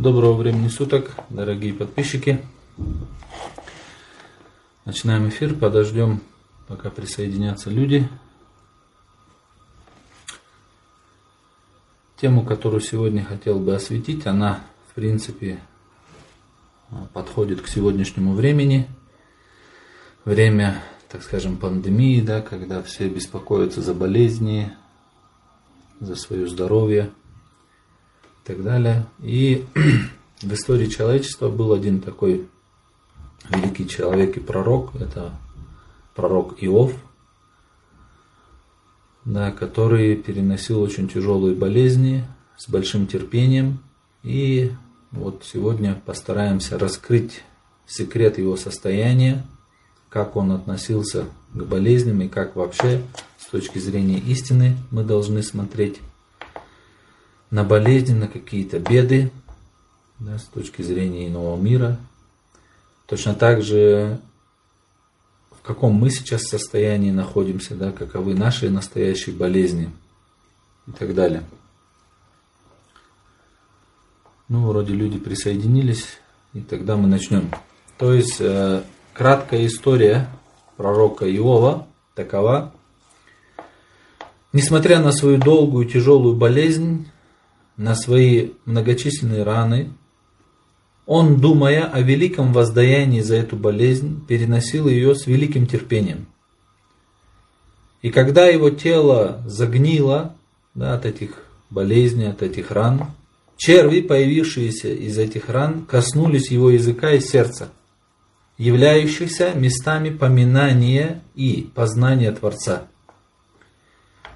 Доброго времени суток, дорогие подписчики. Начинаем эфир, подождем, пока присоединятся люди. Тему, которую сегодня хотел бы осветить, она, в принципе, подходит к сегодняшнему времени. Время, так скажем, пандемии, да, когда все беспокоятся за болезни, за свое здоровье так далее. И в истории человечества был один такой великий человек и пророк, это пророк Иов, да, который переносил очень тяжелые болезни с большим терпением. И вот сегодня постараемся раскрыть секрет его состояния, как он относился к болезням и как вообще с точки зрения истины мы должны смотреть на болезни, на какие-то беды, да, с точки зрения иного мира. Точно так же, в каком мы сейчас состоянии находимся, да, каковы наши настоящие болезни и так далее. Ну, вроде люди присоединились, и тогда мы начнем. То есть, э, краткая история пророка Иова такова. Несмотря на свою долгую тяжелую болезнь, на свои многочисленные раны, он, думая о великом воздаянии за эту болезнь, переносил ее с великим терпением. И когда его тело загнило да, от этих болезней, от этих ран, черви, появившиеся из этих ран, коснулись его языка и сердца, являющихся местами поминания и познания Творца –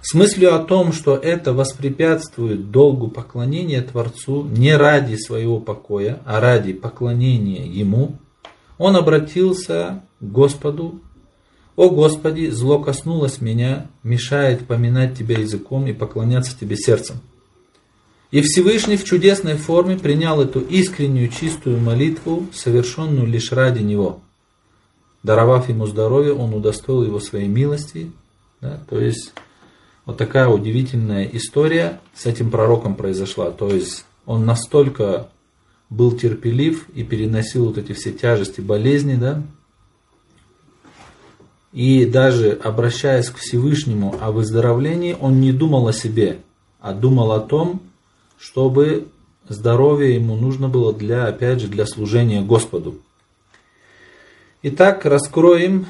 с мыслью о том, что это воспрепятствует долгу поклонения Творцу не ради своего покоя, а ради поклонения Ему, он обратился к Господу. «О Господи, зло коснулось меня, мешает поминать Тебя языком и поклоняться Тебе сердцем». И Всевышний в чудесной форме принял эту искреннюю чистую молитву, совершенную лишь ради Него. Даровав ему здоровье, он удостоил его своей милости. Да, то есть вот такая удивительная история с этим пророком произошла. То есть он настолько был терпелив и переносил вот эти все тяжести болезни, да, и даже обращаясь к Всевышнему о выздоровлении, он не думал о себе, а думал о том, чтобы здоровье ему нужно было для, опять же, для служения Господу. Итак, раскроем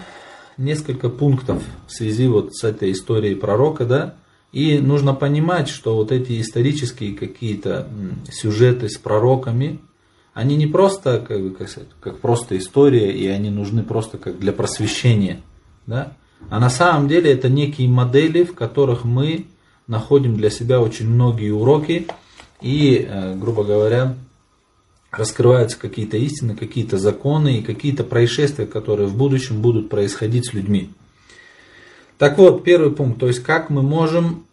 несколько пунктов в связи вот с этой историей пророка, да, и нужно понимать, что вот эти исторические какие-то сюжеты с пророками, они не просто, как, бы, как, сказать, как просто история, и они нужны просто как для просвещения, да, а на самом деле это некие модели, в которых мы находим для себя очень многие уроки, и, э, грубо говоря, раскрываются какие-то истины, какие-то законы и какие-то происшествия, которые в будущем будут происходить с людьми. Так вот, первый пункт, то есть как мы можем,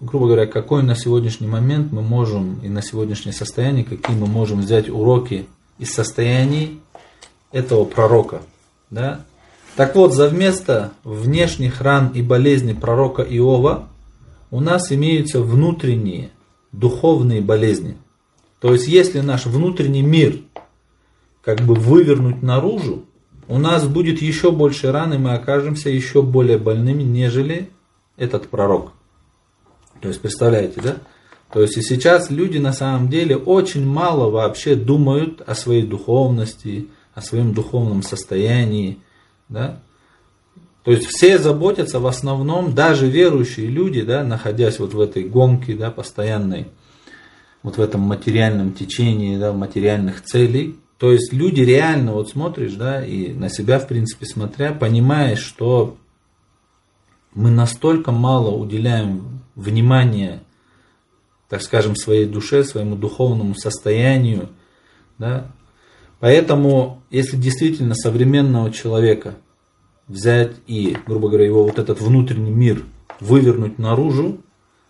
грубо говоря, какой на сегодняшний момент мы можем и на сегодняшнее состояние, какие мы можем взять уроки из состояний этого пророка. Да? Так вот, за вместо внешних ран и болезней пророка Иова у нас имеются внутренние духовные болезни – то есть, если наш внутренний мир как бы вывернуть наружу, у нас будет еще больше ран, и мы окажемся еще более больными, нежели этот пророк. То есть, представляете, да? То есть, и сейчас люди на самом деле очень мало вообще думают о своей духовности, о своем духовном состоянии, да? То есть все заботятся в основном, даже верующие люди, да, находясь вот в этой гонке да, постоянной, вот в этом материальном течении, да, материальных целей. То есть люди реально вот смотришь, да, и на себя, в принципе, смотря, понимаешь, что мы настолько мало уделяем внимания, так скажем, своей душе, своему духовному состоянию, да. Поэтому, если действительно современного человека взять и, грубо говоря, его вот этот внутренний мир вывернуть наружу,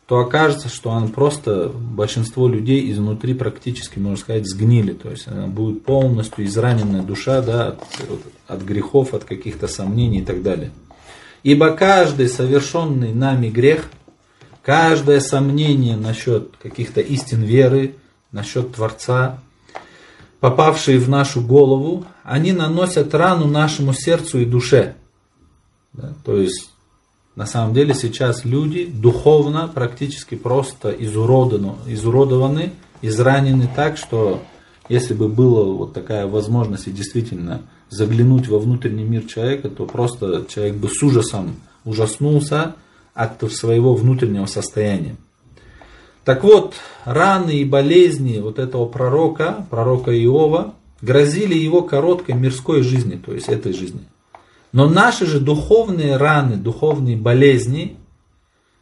то окажется, что он просто, большинство людей изнутри практически, можно сказать, сгнили. То есть она будет полностью израненная душа да, от, от грехов, от каких-то сомнений и так далее. Ибо каждый совершенный нами грех, каждое сомнение насчет каких-то истин веры, насчет Творца, попавшие в нашу голову, они наносят рану нашему сердцу и душе. Да? То есть, на самом деле сейчас люди духовно практически просто изуродованы, изуродованы изранены так, что если бы была вот такая возможность и действительно заглянуть во внутренний мир человека, то просто человек бы с ужасом ужаснулся от своего внутреннего состояния. Так вот, раны и болезни вот этого пророка, пророка Иова, грозили его короткой мирской жизни, то есть этой жизни. Но наши же духовные раны, духовные болезни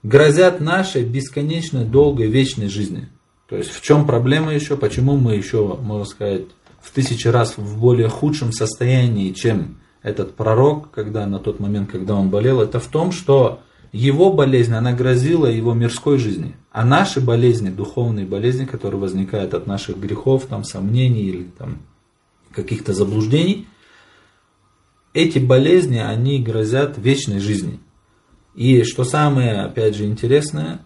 грозят нашей бесконечно долгой вечной жизни. То есть в чем проблема еще, почему мы еще, можно сказать, в тысячи раз в более худшем состоянии, чем этот пророк, когда на тот момент, когда он болел, это в том, что его болезнь, она грозила его мирской жизни. А наши болезни, духовные болезни, которые возникают от наших грехов, там, сомнений или там, каких-то заблуждений, эти болезни, они грозят вечной жизни. И что самое, опять же, интересное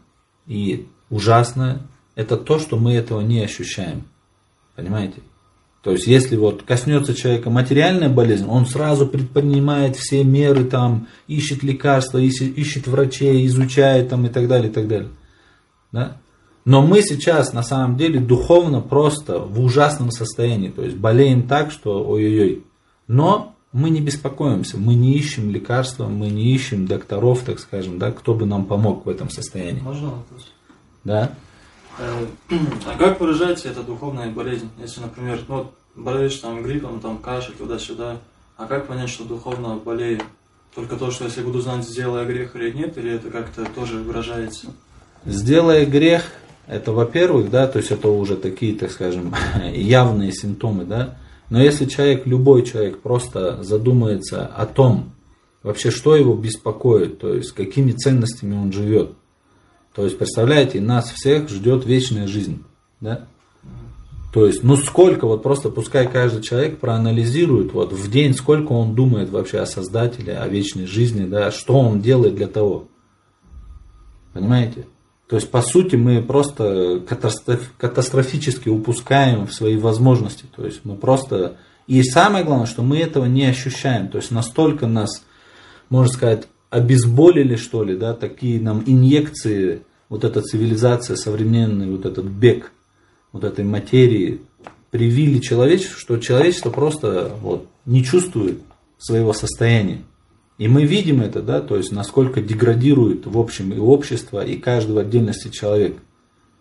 и ужасное, это то, что мы этого не ощущаем. Понимаете? То есть, если вот коснется человека материальная болезнь, он сразу предпринимает все меры, там, ищет лекарства, ищет, ищет врачей, изучает там и так далее, и так далее. Да? Но мы сейчас на самом деле духовно просто в ужасном состоянии. То есть болеем так, что ой-ой-ой. Но мы не беспокоимся, мы не ищем лекарства, мы не ищем докторов, так скажем, да, кто бы нам помог в этом состоянии. Можно вопрос? Да. Э, а как выражается эта духовная болезнь? Если, например, ну, болеешь там гриппом, там кашель туда-сюда, а как понять, что духовно болею? Только то, что если буду знать, сделаю грех или нет, или это как-то тоже выражается? Сделая грех, это во-первых, да, то есть это уже такие, так скажем, явные симптомы, да. Но если человек, любой человек просто задумается о том, вообще что его беспокоит, то есть какими ценностями он живет, то есть, представляете, нас всех ждет вечная жизнь. Да? То есть, ну сколько, вот просто пускай каждый человек проанализирует вот в день, сколько он думает вообще о Создателе, о вечной жизни, да, что он делает для того. Понимаете? То есть, по сути, мы просто катастроф, катастрофически упускаем свои возможности. То есть, мы просто... И самое главное, что мы этого не ощущаем. То есть, настолько нас, можно сказать, обезболили, что ли, да, такие нам инъекции, вот эта цивилизация, современный вот этот бег вот этой материи привили человечеству, что человечество просто вот, не чувствует своего состояния. И мы видим это, да, то есть насколько деградирует в общем и общество, и каждый в отдельности человек.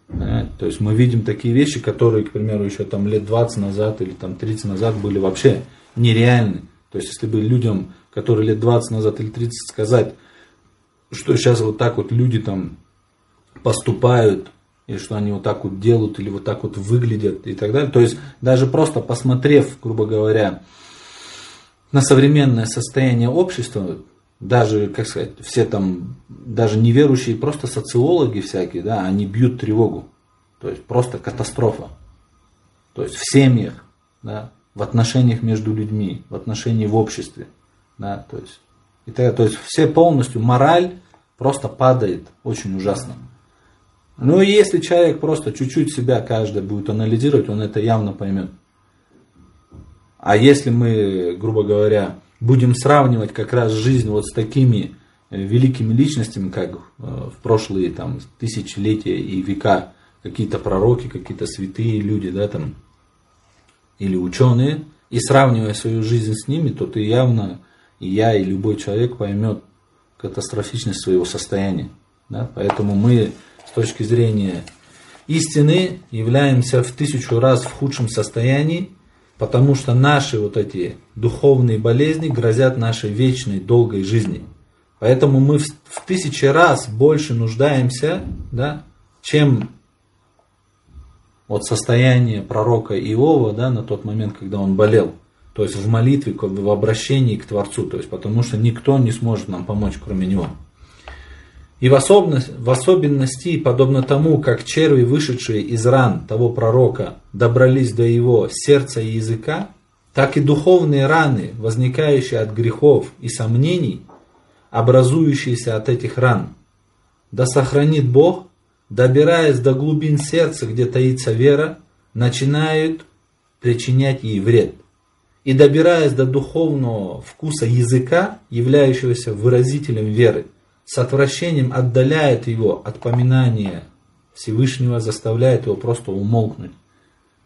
То есть мы видим такие вещи, которые, к примеру, еще там лет 20 назад или там 30 назад были вообще нереальны. То есть если бы людям который лет 20 назад или 30 сказать, что сейчас вот так вот люди там поступают, и что они вот так вот делают, или вот так вот выглядят и так далее. То есть даже просто посмотрев, грубо говоря, на современное состояние общества, даже, как сказать, все там, даже неверующие, просто социологи всякие, да, они бьют тревогу. То есть просто катастрофа. То есть в семьях, да, в отношениях между людьми, в отношении в обществе. Да, то, есть, и так, то есть все полностью, мораль просто падает очень ужасно. Ну и если человек просто чуть-чуть себя каждый будет анализировать, он это явно поймет. А если мы, грубо говоря, будем сравнивать как раз жизнь вот с такими э, великими личностями, как э, в прошлые там, тысячелетия и века, какие-то пророки, какие-то святые люди, да, там, или ученые, и сравнивая свою жизнь с ними, то ты явно и я, и любой человек поймет катастрофичность своего состояния. Да? Поэтому мы с точки зрения истины являемся в тысячу раз в худшем состоянии, потому что наши вот эти духовные болезни грозят нашей вечной, долгой жизни. Поэтому мы в, в тысячи раз больше нуждаемся, да, чем от состояния пророка Иова да, на тот момент, когда он болел. То есть в молитве, в обращении к Творцу. То есть потому что никто не сможет нам помочь, кроме Него. И в особенности, в особенности, подобно тому, как черви, вышедшие из ран того пророка, добрались до его сердца и языка, так и духовные раны, возникающие от грехов и сомнений, образующиеся от этих ран. Да сохранит Бог, добираясь до глубин сердца, где таится вера, начинают причинять ей вред. И добираясь до духовного вкуса языка, являющегося выразителем веры, с отвращением отдаляет его от поминания Всевышнего, заставляет его просто умолкнуть.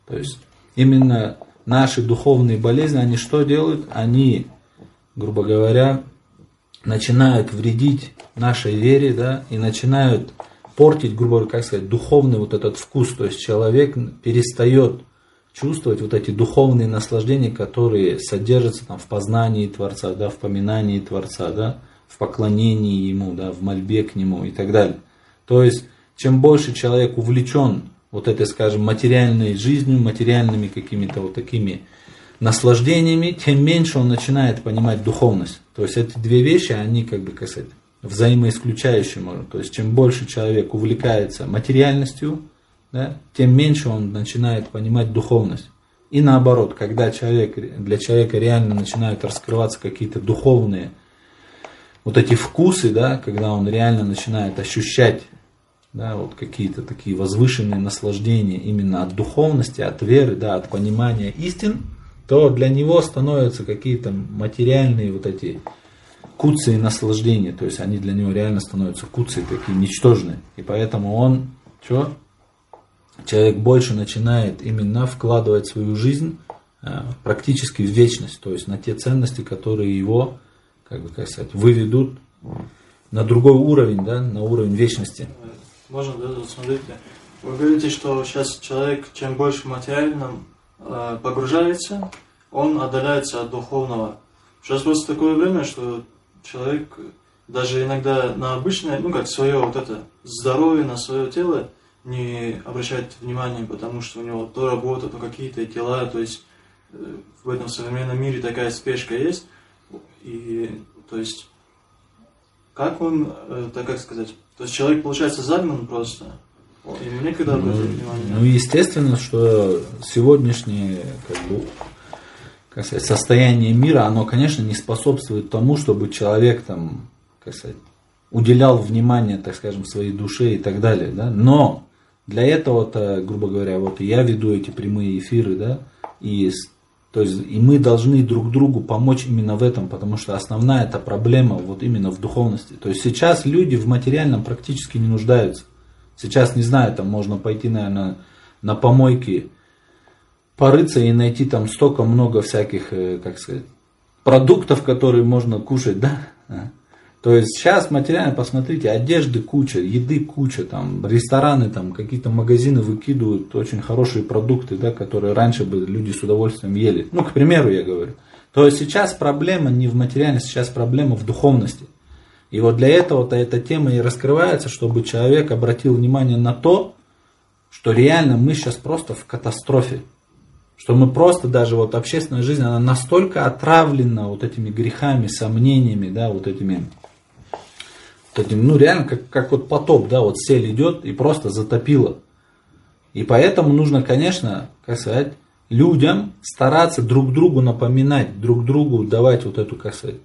То есть именно наши духовные болезни, они что делают? Они, грубо говоря, начинают вредить нашей вере, да, и начинают портить, грубо говоря, как сказать, духовный вот этот вкус. То есть человек перестает чувствовать вот эти духовные наслаждения, которые содержатся там в познании Творца, да, в поминании Творца, да, в поклонении Ему, да, в мольбе к Нему и так далее. То есть, чем больше человек увлечен вот этой, скажем, материальной жизнью, материальными какими-то вот такими наслаждениями, тем меньше он начинает понимать духовность. То есть эти две вещи, они как бы, как сказать, взаимоисключающие, можно. То есть чем больше человек увлекается материальностью, да, тем меньше он начинает понимать духовность. И наоборот, когда человек, для человека реально начинают раскрываться какие-то духовные вот эти вкусы, да, когда он реально начинает ощущать да, вот какие-то такие возвышенные наслаждения именно от духовности, от веры, да, от понимания истин, то для него становятся какие-то материальные вот эти куцы наслаждения, то есть они для него реально становятся куцы такие ничтожные. И поэтому он, что? Человек больше начинает именно вкладывать свою жизнь э, практически в вечность, то есть на те ценности, которые его, как бы как сказать, выведут на другой уровень, да, на уровень вечности. Можно, да, вот смотрите. Вы говорите, что сейчас человек, чем больше материальным э, погружается, он отдаляется от духовного. Сейчас просто такое время, что человек даже иногда на обычное, ну как свое вот это здоровье, на свое тело не обращает внимания, потому что у него то работа, то какие-то дела, то есть э, в этом современном мире такая спешка есть, и то есть как он, э, так как сказать, то есть человек, получается, загнан просто. Ему некогда ну, ну, естественно, что сегодняшнее как бы, как сказать, состояние мира, оно, конечно, не способствует тому, чтобы человек там, как сказать, уделял внимание, так скажем, своей душе и так далее. Да? Но для этого-то, грубо говоря, вот я веду эти прямые эфиры, да, и то есть и мы должны друг другу помочь именно в этом, потому что основная эта проблема вот именно в духовности. То есть сейчас люди в материальном практически не нуждаются. Сейчас, не знаю, там можно пойти, наверное, на помойки, порыться и найти там столько много всяких, э, как сказать, продуктов, которые можно кушать, да? То есть сейчас материально, посмотрите, одежды куча, еды куча, там, рестораны, там, какие-то магазины выкидывают очень хорошие продукты, да, которые раньше бы люди с удовольствием ели. Ну, к примеру, я говорю. То есть сейчас проблема не в материальности, сейчас проблема в духовности. И вот для этого-то эта тема и раскрывается, чтобы человек обратил внимание на то, что реально мы сейчас просто в катастрофе. Что мы просто даже вот общественная жизнь, она настолько отравлена вот этими грехами, сомнениями, да, вот этими таким, ну реально как, как вот потоп, да, вот сель идет и просто затопило. И поэтому нужно, конечно, как сказать, людям стараться друг другу напоминать, друг другу давать вот эту, как сказать,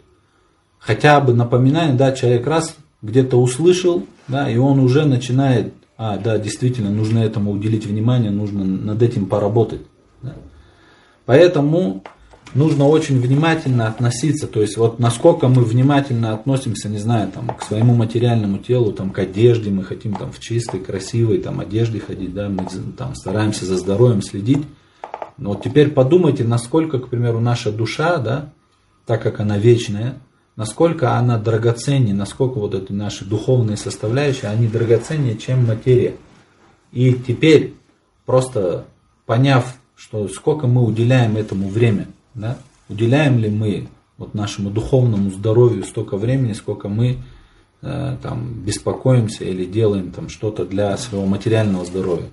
хотя бы напоминание, да, человек раз где-то услышал, да, и он уже начинает, а, да, действительно, нужно этому уделить внимание, нужно над этим поработать. Да. Поэтому нужно очень внимательно относиться, то есть вот насколько мы внимательно относимся, не знаю, там, к своему материальному телу, там, к одежде, мы хотим там в чистой, красивой там, одежде ходить, да, мы там стараемся за здоровьем следить. Но вот теперь подумайте, насколько, к примеру, наша душа, да, так как она вечная, насколько она драгоценнее, насколько вот эти наши духовные составляющие, они драгоценнее, чем материя. И теперь, просто поняв, что сколько мы уделяем этому время – да? Уделяем ли мы вот нашему духовному здоровью столько времени, сколько мы э, там, беспокоимся или делаем там, что-то для своего материального здоровья.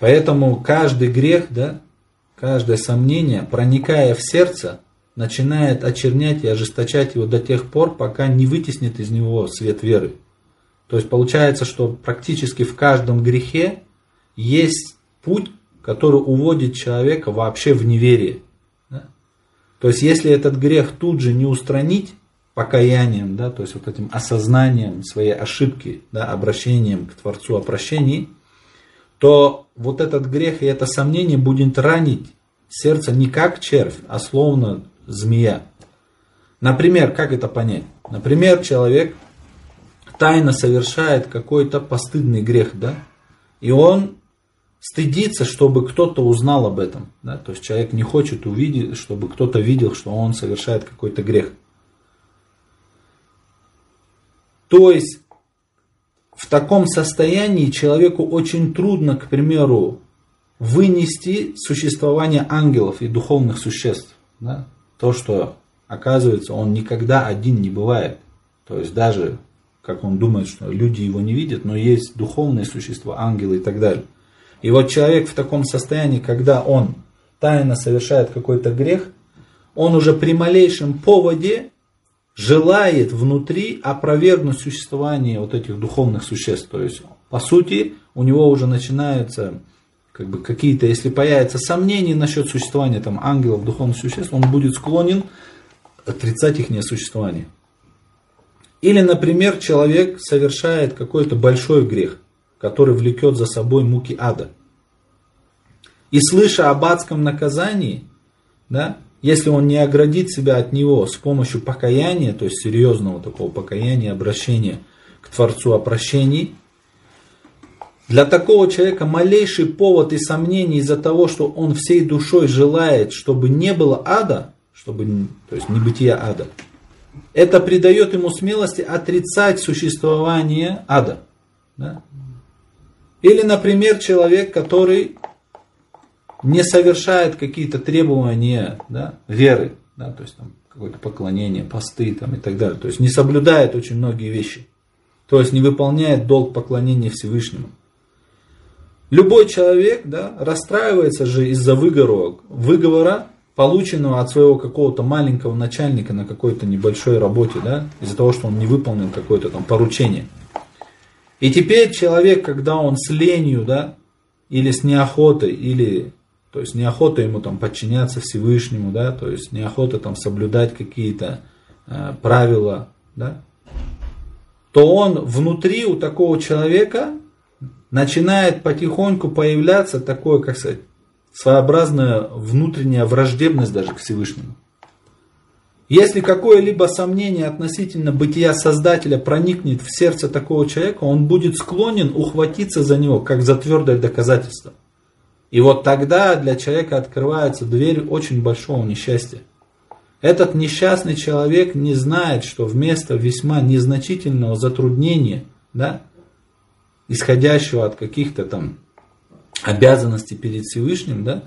Поэтому каждый грех, да, каждое сомнение, проникая в сердце, начинает очернять и ожесточать его до тех пор, пока не вытеснит из него свет веры. То есть получается, что практически в каждом грехе есть путь, который уводит человека вообще в неверие. То есть, если этот грех тут же не устранить покаянием, да, то есть вот этим осознанием своей ошибки, да, обращением к Творцу о прощении, то вот этот грех и это сомнение будет ранить сердце не как червь, а словно змея. Например, как это понять? Например, человек тайно совершает какой-то постыдный грех, да? И он стыдится, чтобы кто-то узнал об этом. Да? То есть человек не хочет увидеть, чтобы кто-то видел, что он совершает какой-то грех. То есть в таком состоянии человеку очень трудно, к примеру, вынести существование ангелов и духовных существ. Да? То, что оказывается, он никогда один не бывает. То есть даже, как он думает, что люди его не видят, но есть духовные существа, ангелы и так далее. И вот человек в таком состоянии, когда он тайно совершает какой-то грех, он уже при малейшем поводе желает внутри опровергнуть существование вот этих духовных существ. То есть, по сути, у него уже начинаются как бы какие-то, если появятся сомнения насчет существования там ангелов, духовных существ, он будет склонен отрицать их существование. Или, например, человек совершает какой-то большой грех, который влекет за собой муки ада. И слыша об адском наказании, да, если он не оградит себя от него с помощью покаяния, то есть серьезного такого покаяния, обращения к Творцу о прощении, для такого человека малейший повод и сомнений из-за того, что он всей душой желает, чтобы не было ада, чтобы, то есть не бытия ада, это придает ему смелости отрицать существование ада. Да? Или, например, человек, который не совершает какие-то требования да, веры, да, то есть там какое-то поклонение, посты там, и так далее. То есть не соблюдает очень многие вещи. То есть не выполняет долг поклонения Всевышнему. Любой человек да, расстраивается же из-за выговора, выговора, полученного от своего какого-то маленького начальника на какой-то небольшой работе, да, из-за того, что он не выполнил какое-то там поручение. И теперь человек, когда он с ленью, да, или с неохотой, или то есть неохота ему там подчиняться Всевышнему, да, то есть неохота там соблюдать какие-то э, правила, да, то он внутри у такого человека начинает потихоньку появляться такое, как сказать, своеобразная внутренняя враждебность даже к Всевышнему. Если какое-либо сомнение относительно бытия Создателя проникнет в сердце такого человека, он будет склонен ухватиться за него, как за твердое доказательство. И вот тогда для человека открывается дверь очень большого несчастья. Этот несчастный человек не знает, что вместо весьма незначительного затруднения, да, исходящего от каких-то там обязанностей перед Всевышним, да,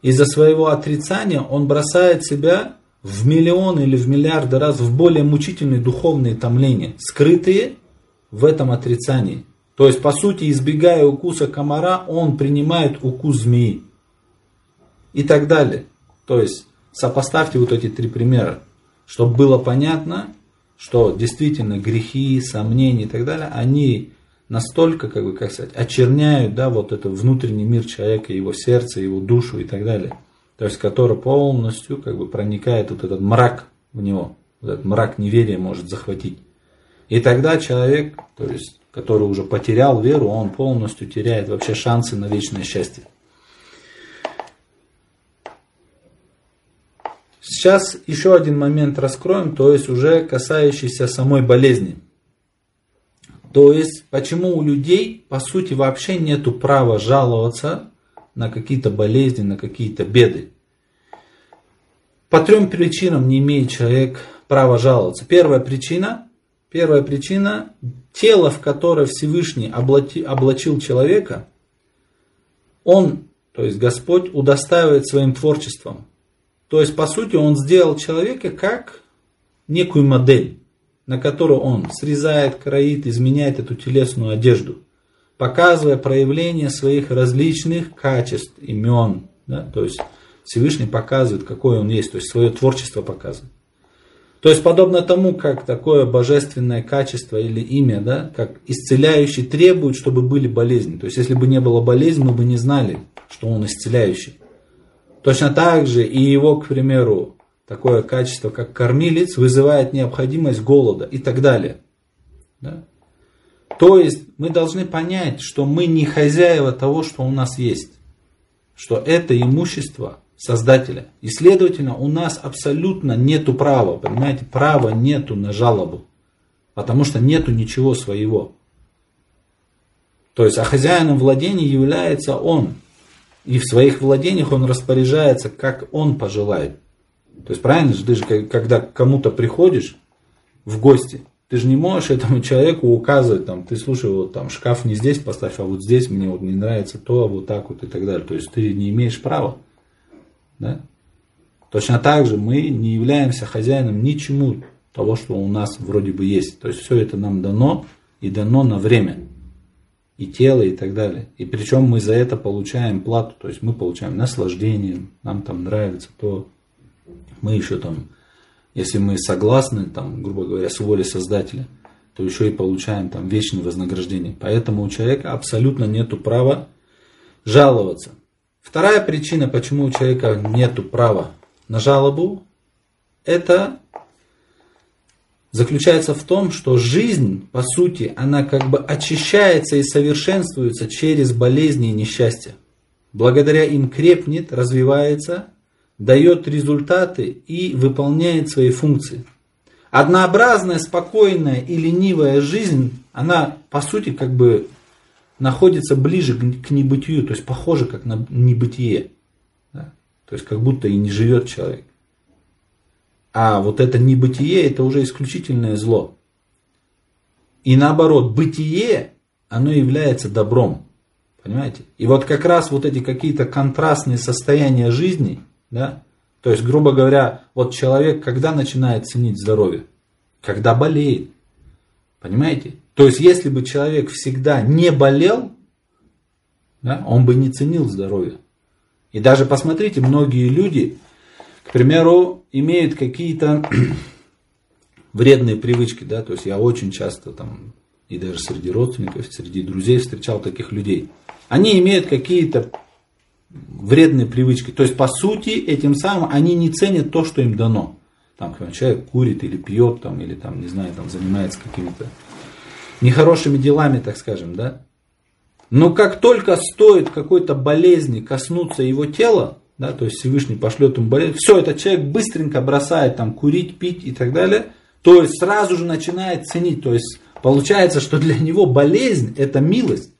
из-за своего отрицания он бросает себя в миллион или в миллиарды раз в более мучительные духовные томления, скрытые в этом отрицании. То есть, по сути, избегая укуса комара, он принимает укус змеи. И так далее. То есть, сопоставьте вот эти три примера, чтобы было понятно, что действительно грехи, сомнения и так далее, они настолько, как бы, как сказать, очерняют, да, вот этот внутренний мир человека, его сердце, его душу и так далее. То есть, который полностью, как бы, проникает вот этот мрак в него, вот этот мрак неверия может захватить. И тогда человек, то есть, который уже потерял веру, он полностью теряет вообще шансы на вечное счастье. Сейчас еще один момент раскроем, то есть уже касающийся самой болезни. То есть, почему у людей, по сути, вообще нету права жаловаться на какие-то болезни, на какие-то беды. По трем причинам не имеет человек права жаловаться. Первая причина, первая причина, тело, в которое Всевышний облачил человека, он, то есть Господь, удостаивает своим творчеством. То есть, по сути, он сделал человека как некую модель на которую он срезает, кроит, изменяет эту телесную одежду, показывая проявление своих различных качеств, имен. Да? То есть Всевышний показывает, какой он есть, то есть свое творчество показывает. То есть подобно тому, как такое божественное качество или имя, да, как исцеляющий требует, чтобы были болезни. То есть если бы не было болезни, мы бы не знали, что он исцеляющий. Точно так же и его, к примеру, такое качество, как кормилец, вызывает необходимость голода и так далее. Да? То есть мы должны понять, что мы не хозяева того, что у нас есть. Что это имущество Создателя. И следовательно, у нас абсолютно нету права, понимаете, права нету на жалобу. Потому что нету ничего своего. То есть, а хозяином владения является он. И в своих владениях он распоряжается, как он пожелает. То есть, правильно же, ты же, когда кому-то приходишь в гости, ты же не можешь этому человеку указывать, там, ты слушай, вот там шкаф не здесь поставь, а вот здесь мне вот не нравится то, а вот так вот и так далее. То есть ты не имеешь права. Да? Точно так же мы не являемся хозяином ничему того, что у нас вроде бы есть. То есть все это нам дано и дано на время. И тело, и так далее. И причем мы за это получаем плату. То есть мы получаем наслаждение, нам там нравится то. Мы еще там, если мы согласны, там, грубо говоря, с волей Создателя, то еще и получаем там вечное вознаграждение. Поэтому у человека абсолютно нет права жаловаться. Вторая причина, почему у человека нет права на жалобу, это заключается в том, что жизнь, по сути, она как бы очищается и совершенствуется через болезни и несчастья. Благодаря им крепнет, развивается, дает результаты и выполняет свои функции. Однообразная, спокойная и ленивая жизнь, она, по сути, как бы находится ближе к небытию, то есть похоже как на небытие. Да? То есть как будто и не живет человек. А вот это небытие, это уже исключительное зло. И наоборот, бытие, оно является добром. Понимаете? И вот как раз вот эти какие-то контрастные состояния жизни, да, то есть, грубо говоря, вот человек когда начинает ценить здоровье? Когда болеет. Понимаете? То есть, если бы человек всегда не болел, да, он бы не ценил здоровье. И даже посмотрите, многие люди, к примеру, имеют какие-то вредные привычки, да, то есть я очень часто там, и даже среди родственников, среди друзей встречал таких людей. Они имеют какие-то вредные привычки. То есть, по сути, этим самым они не ценят то, что им дано. Там, человек курит или пьет, там, или там, не знаю, там, занимается какими-то нехорошими делами, так скажем, да. Но как только стоит какой-то болезни коснуться его тела, да, то есть Всевышний пошлет ему болезнь, все, этот человек быстренько бросает там курить, пить и так далее, то есть сразу же начинает ценить, то есть получается, что для него болезнь это милость,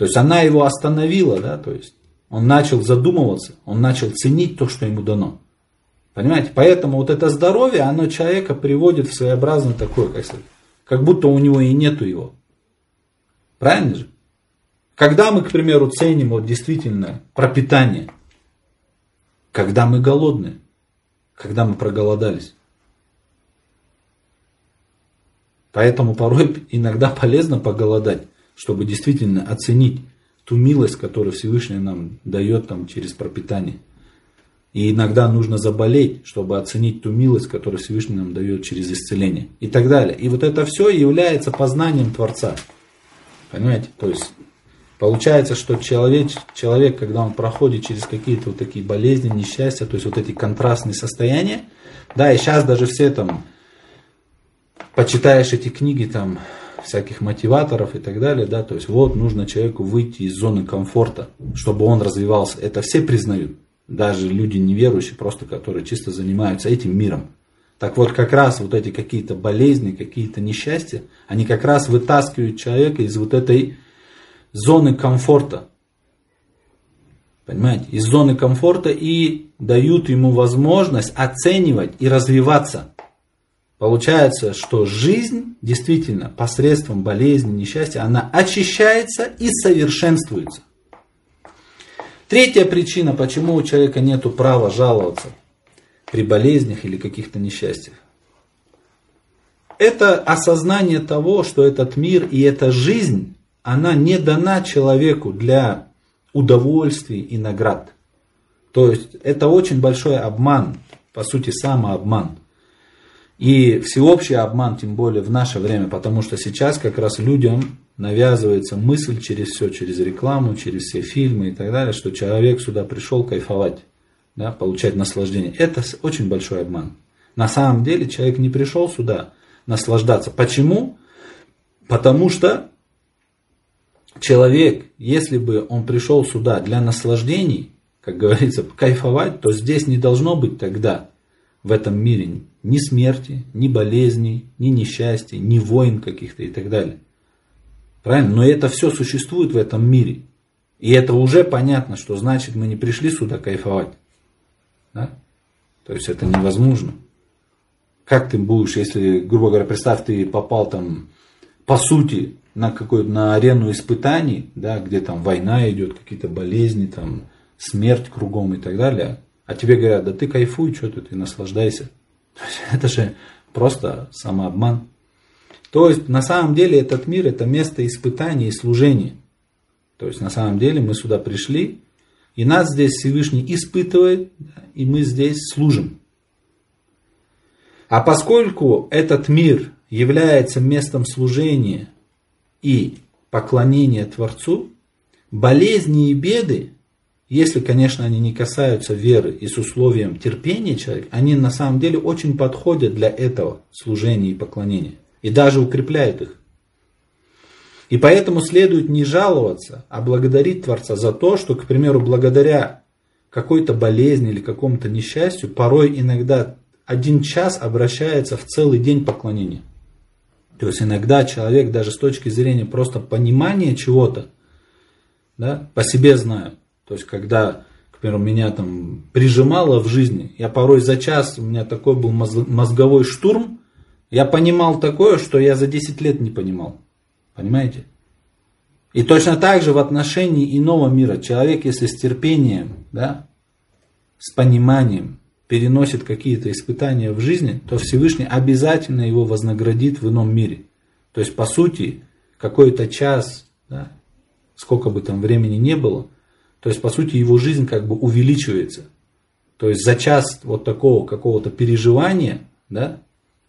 то есть она его остановила, да, то есть он начал задумываться, он начал ценить то, что ему дано. Понимаете? Поэтому вот это здоровье, оно человека приводит в своеобразно такое, как сказать, как будто у него и нету его. Правильно же? Когда мы, к примеру, ценим вот действительно пропитание, когда мы голодны, когда мы проголодались. Поэтому порой иногда полезно поголодать, чтобы действительно оценить ту милость, которую Всевышний нам дает там, через пропитание. И иногда нужно заболеть, чтобы оценить ту милость, которую Всевышний нам дает через исцеление. И так далее. И вот это все является познанием Творца. Понимаете? То есть получается, что человек, человек, когда он проходит через какие-то вот такие болезни, несчастья, то есть вот эти контрастные состояния, да, и сейчас даже все там, почитаешь эти книги там, всяких мотиваторов и так далее, да, то есть вот нужно человеку выйти из зоны комфорта, чтобы он развивался. Это все признают даже люди неверующие, просто которые чисто занимаются этим миром. Так вот, как раз вот эти какие-то болезни, какие-то несчастья, они как раз вытаскивают человека из вот этой зоны комфорта. Понимаете? Из зоны комфорта и дают ему возможность оценивать и развиваться. Получается, что жизнь действительно посредством болезни, несчастья, она очищается и совершенствуется. Третья причина, почему у человека нет права жаловаться при болезнях или каких-то несчастьях. Это осознание того, что этот мир и эта жизнь, она не дана человеку для удовольствий и наград. То есть это очень большой обман, по сути самообман. И всеобщий обман, тем более в наше время, потому что сейчас как раз людям навязывается мысль через все, через рекламу, через все фильмы и так далее, что человек сюда пришел кайфовать, да, получать наслаждение. Это очень большой обман. На самом деле человек не пришел сюда наслаждаться. Почему? Потому что человек, если бы он пришел сюда для наслаждений, как говорится, кайфовать, то здесь не должно быть тогда в этом мире ни смерти, ни болезней, ни несчастья, ни войн каких-то и так далее. Правильно? Но это все существует в этом мире. И это уже понятно, что значит мы не пришли сюда кайфовать. Да? То есть это невозможно. Как ты будешь, если, грубо говоря, представь, ты попал там, по сути, на какую-то на арену испытаний, да, где там война идет, какие-то болезни, там, смерть кругом и так далее, а тебе говорят, да ты кайфуй, что ты, ты наслаждайся. Это же просто самообман. То есть на самом деле этот мир это место испытаний и служения. То есть на самом деле мы сюда пришли, и нас здесь Всевышний испытывает, и мы здесь служим. А поскольку этот мир является местом служения и поклонения Творцу, болезни и беды, если, конечно, они не касаются веры и с условием терпения человека, они на самом деле очень подходят для этого служения и поклонения. И даже укрепляют их. И поэтому следует не жаловаться, а благодарить Творца за то, что, к примеру, благодаря какой-то болезни или какому-то несчастью, порой иногда один час обращается в целый день поклонения. То есть иногда человек даже с точки зрения просто понимания чего-то, да, по себе знаю, то есть, когда, к примеру, меня там прижимало в жизни, я порой за час, у меня такой был мозговой штурм, я понимал такое, что я за 10 лет не понимал. Понимаете? И точно так же в отношении иного мира. Человек, если с терпением, да, с пониманием переносит какие-то испытания в жизни, то Всевышний обязательно его вознаградит в ином мире. То есть, по сути, какой-то час, да, сколько бы там времени не было – то есть, по сути, его жизнь как бы увеличивается. То есть, за час вот такого какого-то переживания, да,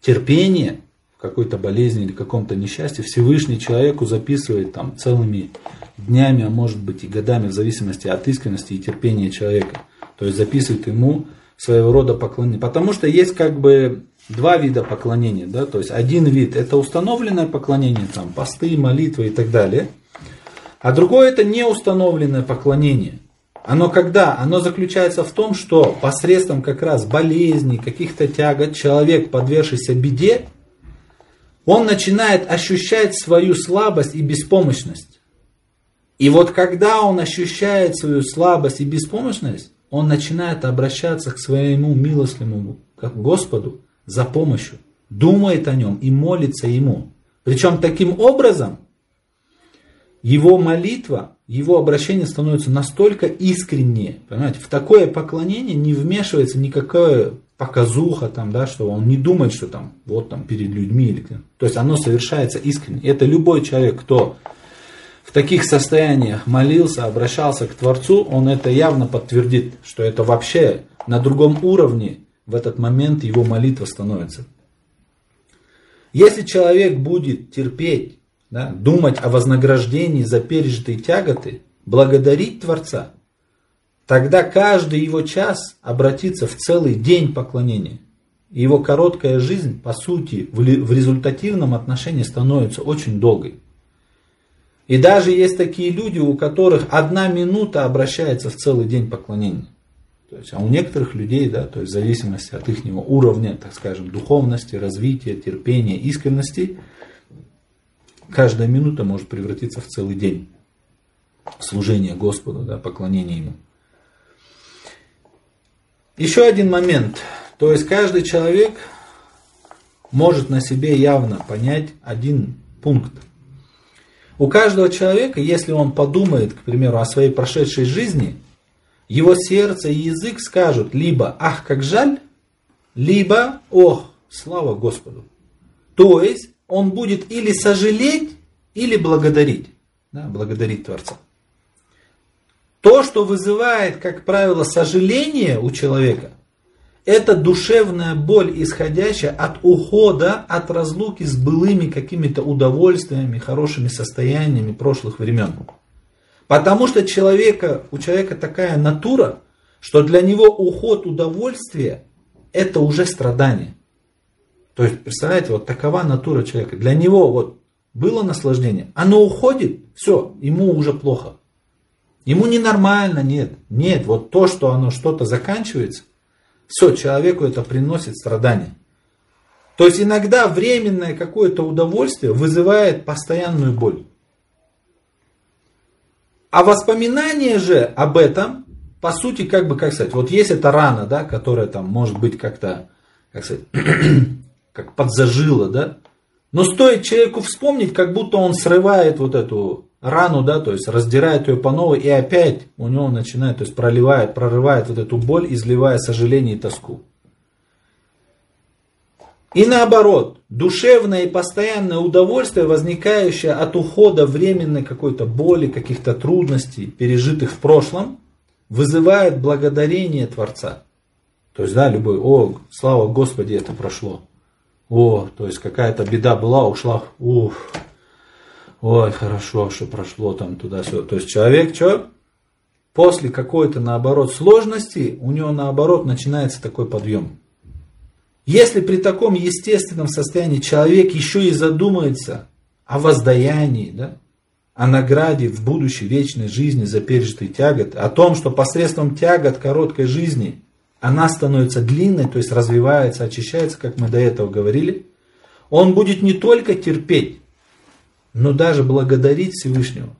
терпения в какой-то болезни или каком-то несчастье, Всевышний человеку записывает там целыми днями, а может быть и годами, в зависимости от искренности и терпения человека. То есть, записывает ему своего рода поклонение. Потому что есть как бы два вида поклонения. Да? То есть, один вид это установленное поклонение, там, посты, молитвы и так далее – а другое это неустановленное поклонение. Оно когда? Оно заключается в том, что посредством как раз болезней, каких-то тягот, человек, подвергшийся беде, он начинает ощущать свою слабость и беспомощность. И вот когда он ощущает свою слабость и беспомощность, он начинает обращаться к своему милостливому Господу за помощью, думает о нем и молится ему. Причем таким образом, его молитва, его обращение становится настолько искреннее. Понимаете, в такое поклонение не вмешивается никакая показуха, там, да, что он не думает, что там, вот там перед людьми. Или, то есть оно совершается искренне. Это любой человек, кто в таких состояниях молился, обращался к Творцу, он это явно подтвердит, что это вообще на другом уровне в этот момент его молитва становится. Если человек будет терпеть да, думать о вознаграждении за пережитые тяготы, благодарить Творца, тогда каждый его час обратится в целый день поклонения. И его короткая жизнь, по сути, в результативном отношении становится очень долгой. И даже есть такие люди, у которых одна минута обращается в целый день поклонения. То есть, а у некоторых людей, да, то есть в зависимости от их уровня, так скажем, духовности, развития, терпения, искренности, каждая минута может превратиться в целый день служения Господу, да, поклонения Ему. Еще один момент. То есть каждый человек может на себе явно понять один пункт. У каждого человека, если он подумает, к примеру, о своей прошедшей жизни, его сердце и язык скажут либо «ах, как жаль», либо «ох, слава Господу». То есть он будет или сожалеть, или благодарить. Да, благодарить Творца. То, что вызывает, как правило, сожаление у человека, это душевная боль, исходящая от ухода, от разлуки с былыми какими-то удовольствиями, хорошими состояниями прошлых времен. Потому что человека, у человека такая натура, что для него уход удовольствия – это уже страдание. То есть, представляете, вот такова натура человека. Для него вот было наслаждение, оно уходит, все, ему уже плохо. Ему ненормально, нет. Нет, вот то, что оно что-то заканчивается, все, человеку это приносит страдания. То есть иногда временное какое-то удовольствие вызывает постоянную боль. А воспоминание же об этом, по сути, как бы, как сказать, вот есть эта рана, да, которая там может быть как-то, как сказать, как подзажила, да, но стоит человеку вспомнить, как будто он срывает вот эту рану, да, то есть раздирает ее по новой, и опять у него начинает, то есть проливает, прорывает вот эту боль, изливая сожаление и тоску. И наоборот, душевное и постоянное удовольствие, возникающее от ухода временной какой-то боли, каких-то трудностей, пережитых в прошлом, вызывает благодарение Творца. То есть, да, любой, о, слава Господи, это прошло. О, то есть какая-то беда была, ушла, уф, ой, хорошо, что прошло там туда-сюда. То есть человек что? После какой-то, наоборот, сложности, у него, наоборот, начинается такой подъем. Если при таком естественном состоянии человек еще и задумается о воздаянии, да, о награде в будущей вечной жизни за пережитый тягот, о том, что посредством тягот короткой жизни она становится длинной, то есть развивается, очищается, как мы до этого говорили, он будет не только терпеть, но даже благодарить Всевышнего,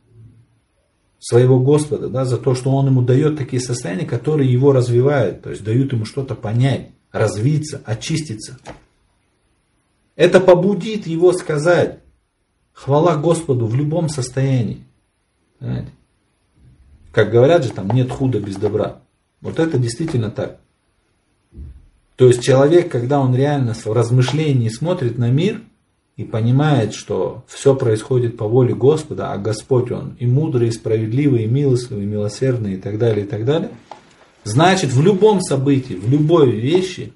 своего Господа, да, за то, что Он ему дает такие состояния, которые его развивают, то есть дают ему что-то понять развиться, очиститься. Это побудит его сказать хвала Господу в любом состоянии. Понимаете? Как говорят же, там нет худа без добра. Вот это действительно так. То есть человек, когда он реально в размышлении смотрит на мир и понимает, что все происходит по воле Господа, а Господь Он и мудрый, и справедливый, и милостивый, и милосердный, и так далее, и так далее – Значит, в любом событии, в любой вещи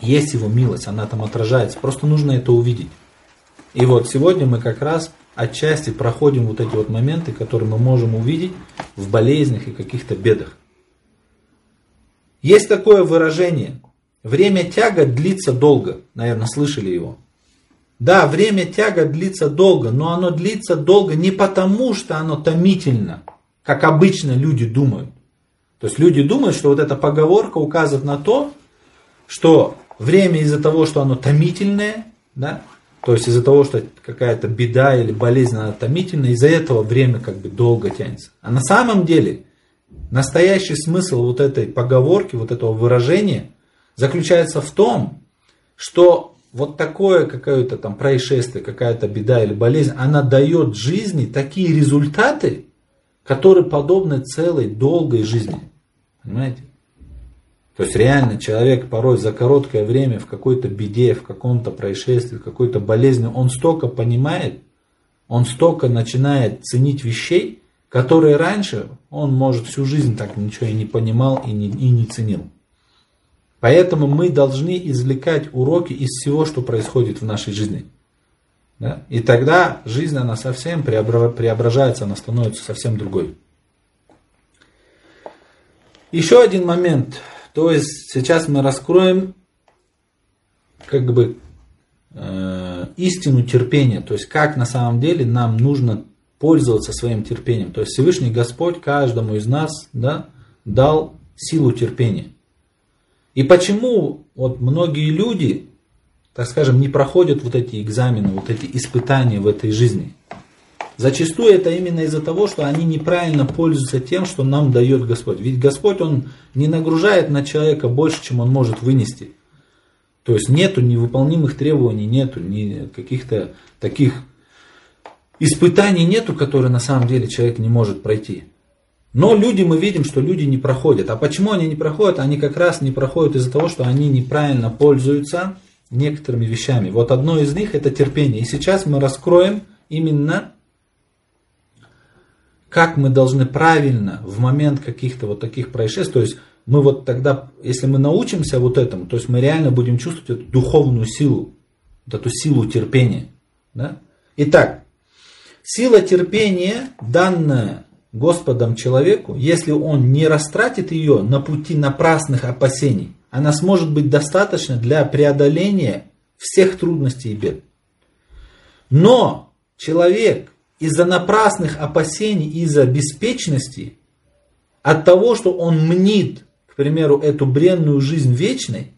есть его милость, она там отражается. Просто нужно это увидеть. И вот сегодня мы как раз отчасти проходим вот эти вот моменты, которые мы можем увидеть в болезнях и каких-то бедах. Есть такое выражение. Время тяга длится долго. Наверное, слышали его. Да, время тяга длится долго, но оно длится долго не потому, что оно томительно, как обычно люди думают. То есть люди думают, что вот эта поговорка указывает на то, что время из-за того, что оно томительное, да, то есть из-за того, что какая-то беда или болезнь она томительная, из-за этого время как бы долго тянется. А на самом деле настоящий смысл вот этой поговорки, вот этого выражения заключается в том, что вот такое какое-то там происшествие, какая-то беда или болезнь, она дает жизни такие результаты, которые подобны целой долгой жизни. Понимаете? То есть реально человек порой за короткое время в какой-то беде, в каком-то происшествии, в какой-то болезни, он столько понимает, он столько начинает ценить вещей, которые раньше он, может, всю жизнь так ничего и не понимал и не, и не ценил. Поэтому мы должны извлекать уроки из всего, что происходит в нашей жизни. Да? И тогда жизнь, она совсем преображается, она становится совсем другой. Еще один момент. То есть сейчас мы раскроем как бы э, истину терпения. То есть как на самом деле нам нужно пользоваться своим терпением. То есть Всевышний Господь каждому из нас да, дал силу терпения. И почему вот многие люди так скажем, не проходят вот эти экзамены, вот эти испытания в этой жизни. Зачастую это именно из-за того, что они неправильно пользуются тем, что нам дает Господь. Ведь Господь, Он не нагружает на человека больше, чем он может вынести. То есть нету невыполнимых требований, нету ни каких-то таких испытаний нету, которые на самом деле человек не может пройти. Но люди, мы видим, что люди не проходят. А почему они не проходят? Они как раз не проходят из-за того, что они неправильно пользуются некоторыми вещами. Вот одно из них это терпение. И сейчас мы раскроем именно, как мы должны правильно в момент каких-то вот таких происшествий, то есть мы вот тогда, если мы научимся вот этому, то есть мы реально будем чувствовать эту духовную силу, вот эту силу терпения. Да? Итак, сила терпения, данная Господом человеку, если он не растратит ее на пути напрасных опасений, она сможет быть достаточна для преодоления всех трудностей и бед. Но человек из-за напрасных опасений, из-за беспечности, от того, что он мнит, к примеру, эту бренную жизнь вечной,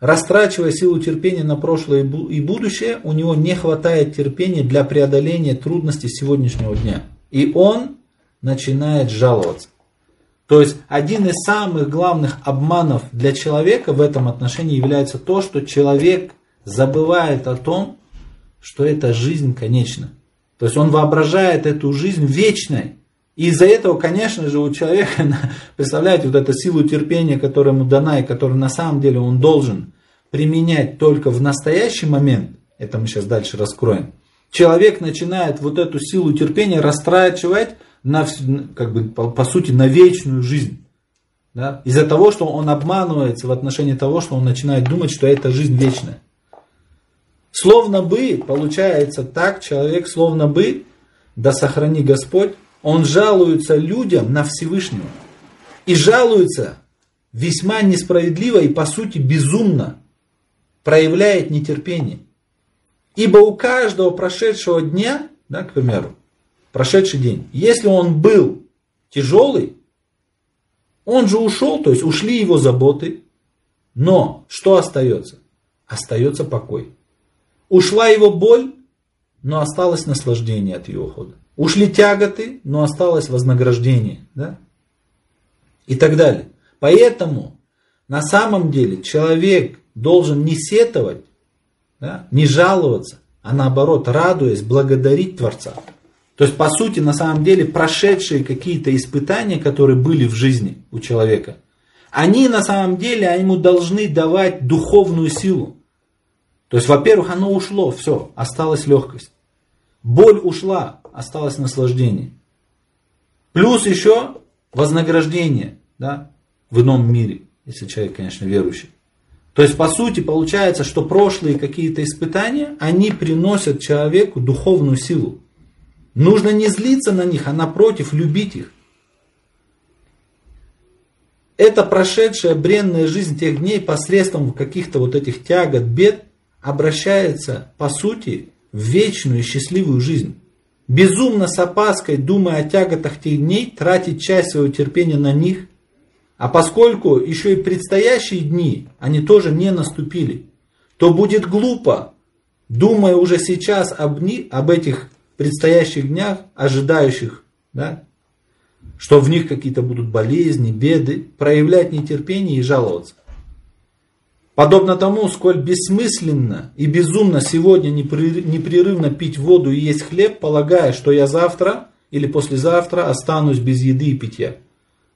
растрачивая силу терпения на прошлое и будущее, у него не хватает терпения для преодоления трудностей сегодняшнего дня. И он начинает жаловаться. То есть один из самых главных обманов для человека в этом отношении является то, что человек забывает о том, что эта жизнь конечна. То есть он воображает эту жизнь вечной. И из-за этого, конечно же, у человека, представляете, вот эту силу терпения, которая ему дана, и которую на самом деле он должен применять только в настоящий момент, это мы сейчас дальше раскроем, человек начинает вот эту силу терпения растрачивать на, как бы, по, по сути, на вечную жизнь. Да? Из-за того, что он обманывается в отношении того, что он начинает думать, что эта жизнь вечная. Словно бы, получается так, человек словно бы, да сохрани Господь, он жалуется людям на Всевышнего. И жалуется весьма несправедливо и по сути безумно, проявляет нетерпение. Ибо у каждого прошедшего дня, да, к примеру, прошедший день, если он был тяжелый, он же ушел, то есть ушли его заботы, но что остается? Остается покой. Ушла его боль, но осталось наслаждение от его ухода. Ушли тяготы, но осталось вознаграждение. Да? И так далее. Поэтому на самом деле человек должен не сетовать, да, не жаловаться, а наоборот, радуясь, благодарить Творца. То есть, по сути, на самом деле, прошедшие какие-то испытания, которые были в жизни у человека, они на самом деле ему должны давать духовную силу. То есть, во-первых, оно ушло, все, осталась легкость. Боль ушла, осталось наслаждение. Плюс еще вознаграждение да, в ином мире, если человек, конечно, верующий. То есть, по сути, получается, что прошлые какие-то испытания, они приносят человеку духовную силу. Нужно не злиться на них, а напротив, любить их. Эта прошедшая бренная жизнь тех дней посредством каких-то вот этих тягот, бед обращается, по сути, в вечную счастливую жизнь. Безумно с опаской, думая о тяготах тех дней, тратить часть своего терпения на них. А поскольку еще и предстоящие дни, они тоже не наступили, то будет глупо, думая уже сейчас об, ни, об этих предстоящих днях, ожидающих, да, что в них какие-то будут болезни, беды, проявлять нетерпение и жаловаться. Подобно тому, сколь бессмысленно и безумно сегодня непрерывно пить воду и есть хлеб, полагая, что я завтра или послезавтра останусь без еды и питья.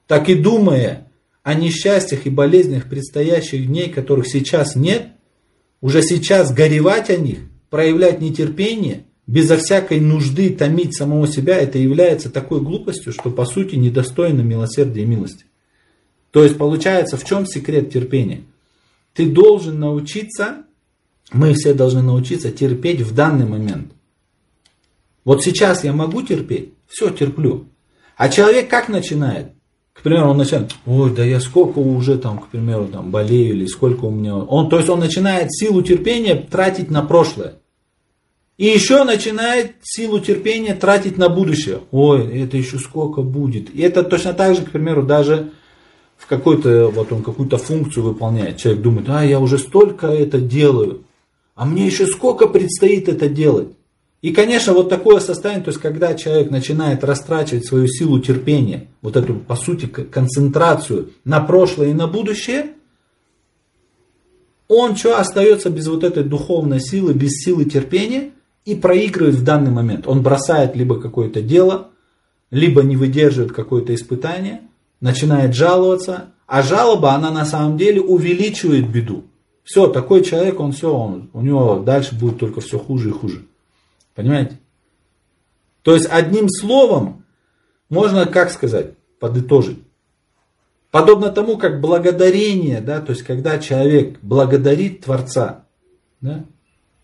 Так и думая о несчастьях и болезнях предстоящих дней, которых сейчас нет, уже сейчас горевать о них, проявлять нетерпение – безо всякой нужды томить самого себя, это является такой глупостью, что по сути недостойно милосердия и милости. То есть получается, в чем секрет терпения? Ты должен научиться, мы все должны научиться терпеть в данный момент. Вот сейчас я могу терпеть, все терплю. А человек как начинает? К примеру, он начинает, ой, да я сколько уже там, к примеру, там болею или сколько у меня. Он, то есть он начинает силу терпения тратить на прошлое. И еще начинает силу терпения тратить на будущее. Ой, это еще сколько будет. И это точно так же, к примеру, даже в какой-то, вот он какую-то функцию выполняет. Человек думает, а я уже столько это делаю, а мне еще сколько предстоит это делать. И, конечно, вот такое состояние, то есть, когда человек начинает растрачивать свою силу терпения, вот эту, по сути, концентрацию на прошлое и на будущее, он что, остается без вот этой духовной силы, без силы терпения – и проигрывает в данный момент. Он бросает либо какое-то дело, либо не выдерживает какое-то испытание, начинает жаловаться, а жалоба, она на самом деле увеличивает беду. Все, такой человек, он все, он, у него дальше будет только все хуже и хуже. Понимаете? То есть одним словом можно, как сказать, подытожить. Подобно тому, как благодарение, да, то есть когда человек благодарит Творца, да,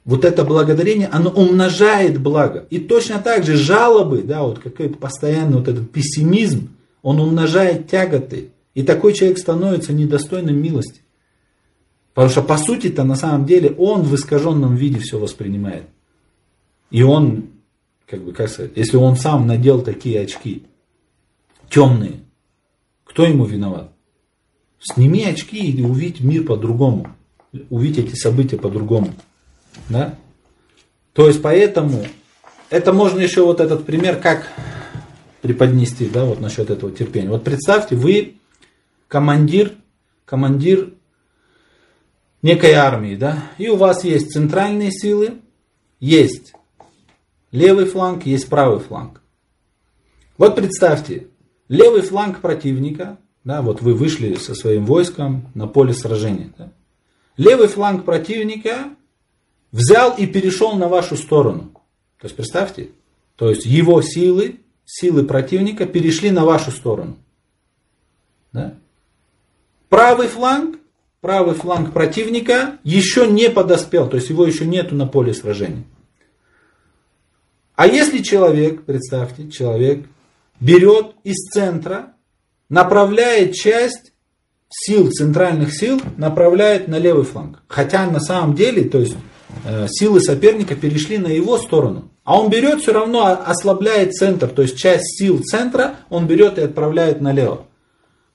вот это благодарение, оно умножает благо. И точно так же жалобы, да, вот какой-то постоянный вот этот пессимизм, он умножает тяготы. И такой человек становится недостойным милости. Потому что по сути-то на самом деле он в искаженном виде все воспринимает. И он как бы, как сказать, если он сам надел такие очки, темные, кто ему виноват? Сними очки и увидь мир по-другому. Увидь эти события по-другому. Да? То есть поэтому, это можно еще вот этот пример как преподнести, да, вот насчет этого терпения. Вот представьте, вы командир, командир некой армии, да, и у вас есть центральные силы, есть левый фланг, есть правый фланг. Вот представьте, левый фланг противника, да, вот вы вышли со своим войском на поле сражения. Да, левый фланг противника взял и перешел на вашу сторону. То есть представьте, то есть его силы, силы противника перешли на вашу сторону. Да? Правый фланг, правый фланг противника еще не подоспел, то есть его еще нету на поле сражения. А если человек, представьте, человек берет из центра, направляет часть сил, центральных сил, направляет на левый фланг. Хотя на самом деле, то есть силы соперника перешли на его сторону. А он берет все равно, ослабляет центр, то есть часть сил центра он берет и отправляет налево.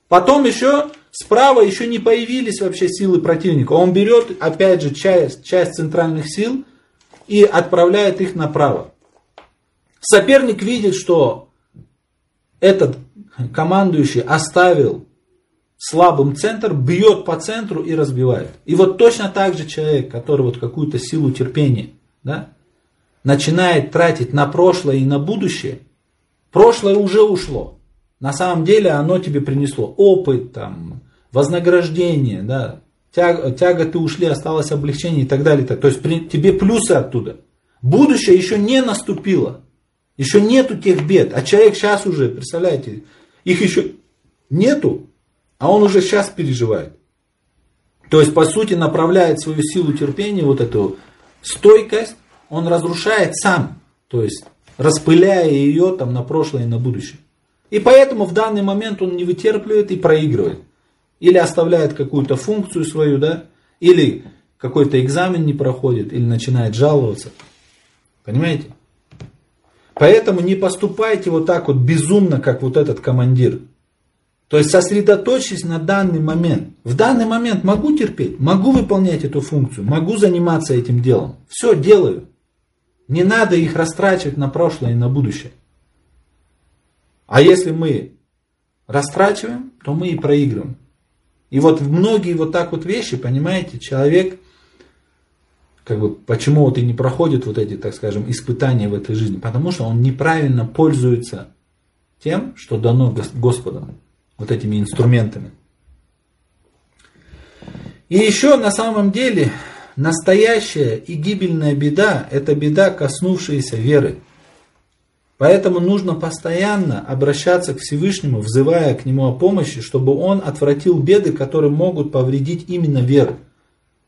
Потом еще справа еще не появились вообще силы противника. Он берет опять же часть, часть центральных сил и отправляет их направо. Соперник видит, что этот командующий оставил слабым центр, бьет по центру и разбивает. И вот точно так же человек, который вот какую-то силу терпения, да, начинает тратить на прошлое и на будущее, прошлое уже ушло. На самом деле оно тебе принесло опыт, там, вознаграждение, да, тяг, тяготы ушли, осталось облегчение и так далее. То есть при, тебе плюсы оттуда. Будущее еще не наступило. Еще нету тех бед. А человек сейчас уже, представляете, их еще нету, а он уже сейчас переживает. То есть, по сути, направляет свою силу терпения, вот эту стойкость, он разрушает сам. То есть, распыляя ее там на прошлое и на будущее. И поэтому в данный момент он не вытерпливает и проигрывает. Или оставляет какую-то функцию свою, да, или какой-то экзамен не проходит, или начинает жаловаться. Понимаете? Поэтому не поступайте вот так вот безумно, как вот этот командир. То есть сосредоточьтесь на данный момент. В данный момент могу терпеть, могу выполнять эту функцию, могу заниматься этим делом. Все делаю. Не надо их растрачивать на прошлое и на будущее. А если мы растрачиваем, то мы и проигрываем. И вот многие вот так вот вещи, понимаете, человек как бы, почему вот и не проходит вот эти, так скажем, испытания в этой жизни? Потому что он неправильно пользуется тем, что дано Господом, вот этими инструментами. И еще на самом деле настоящая и гибельная беда – это беда, коснувшаяся веры. Поэтому нужно постоянно обращаться к Всевышнему, взывая к Нему о помощи, чтобы Он отвратил беды, которые могут повредить именно веру.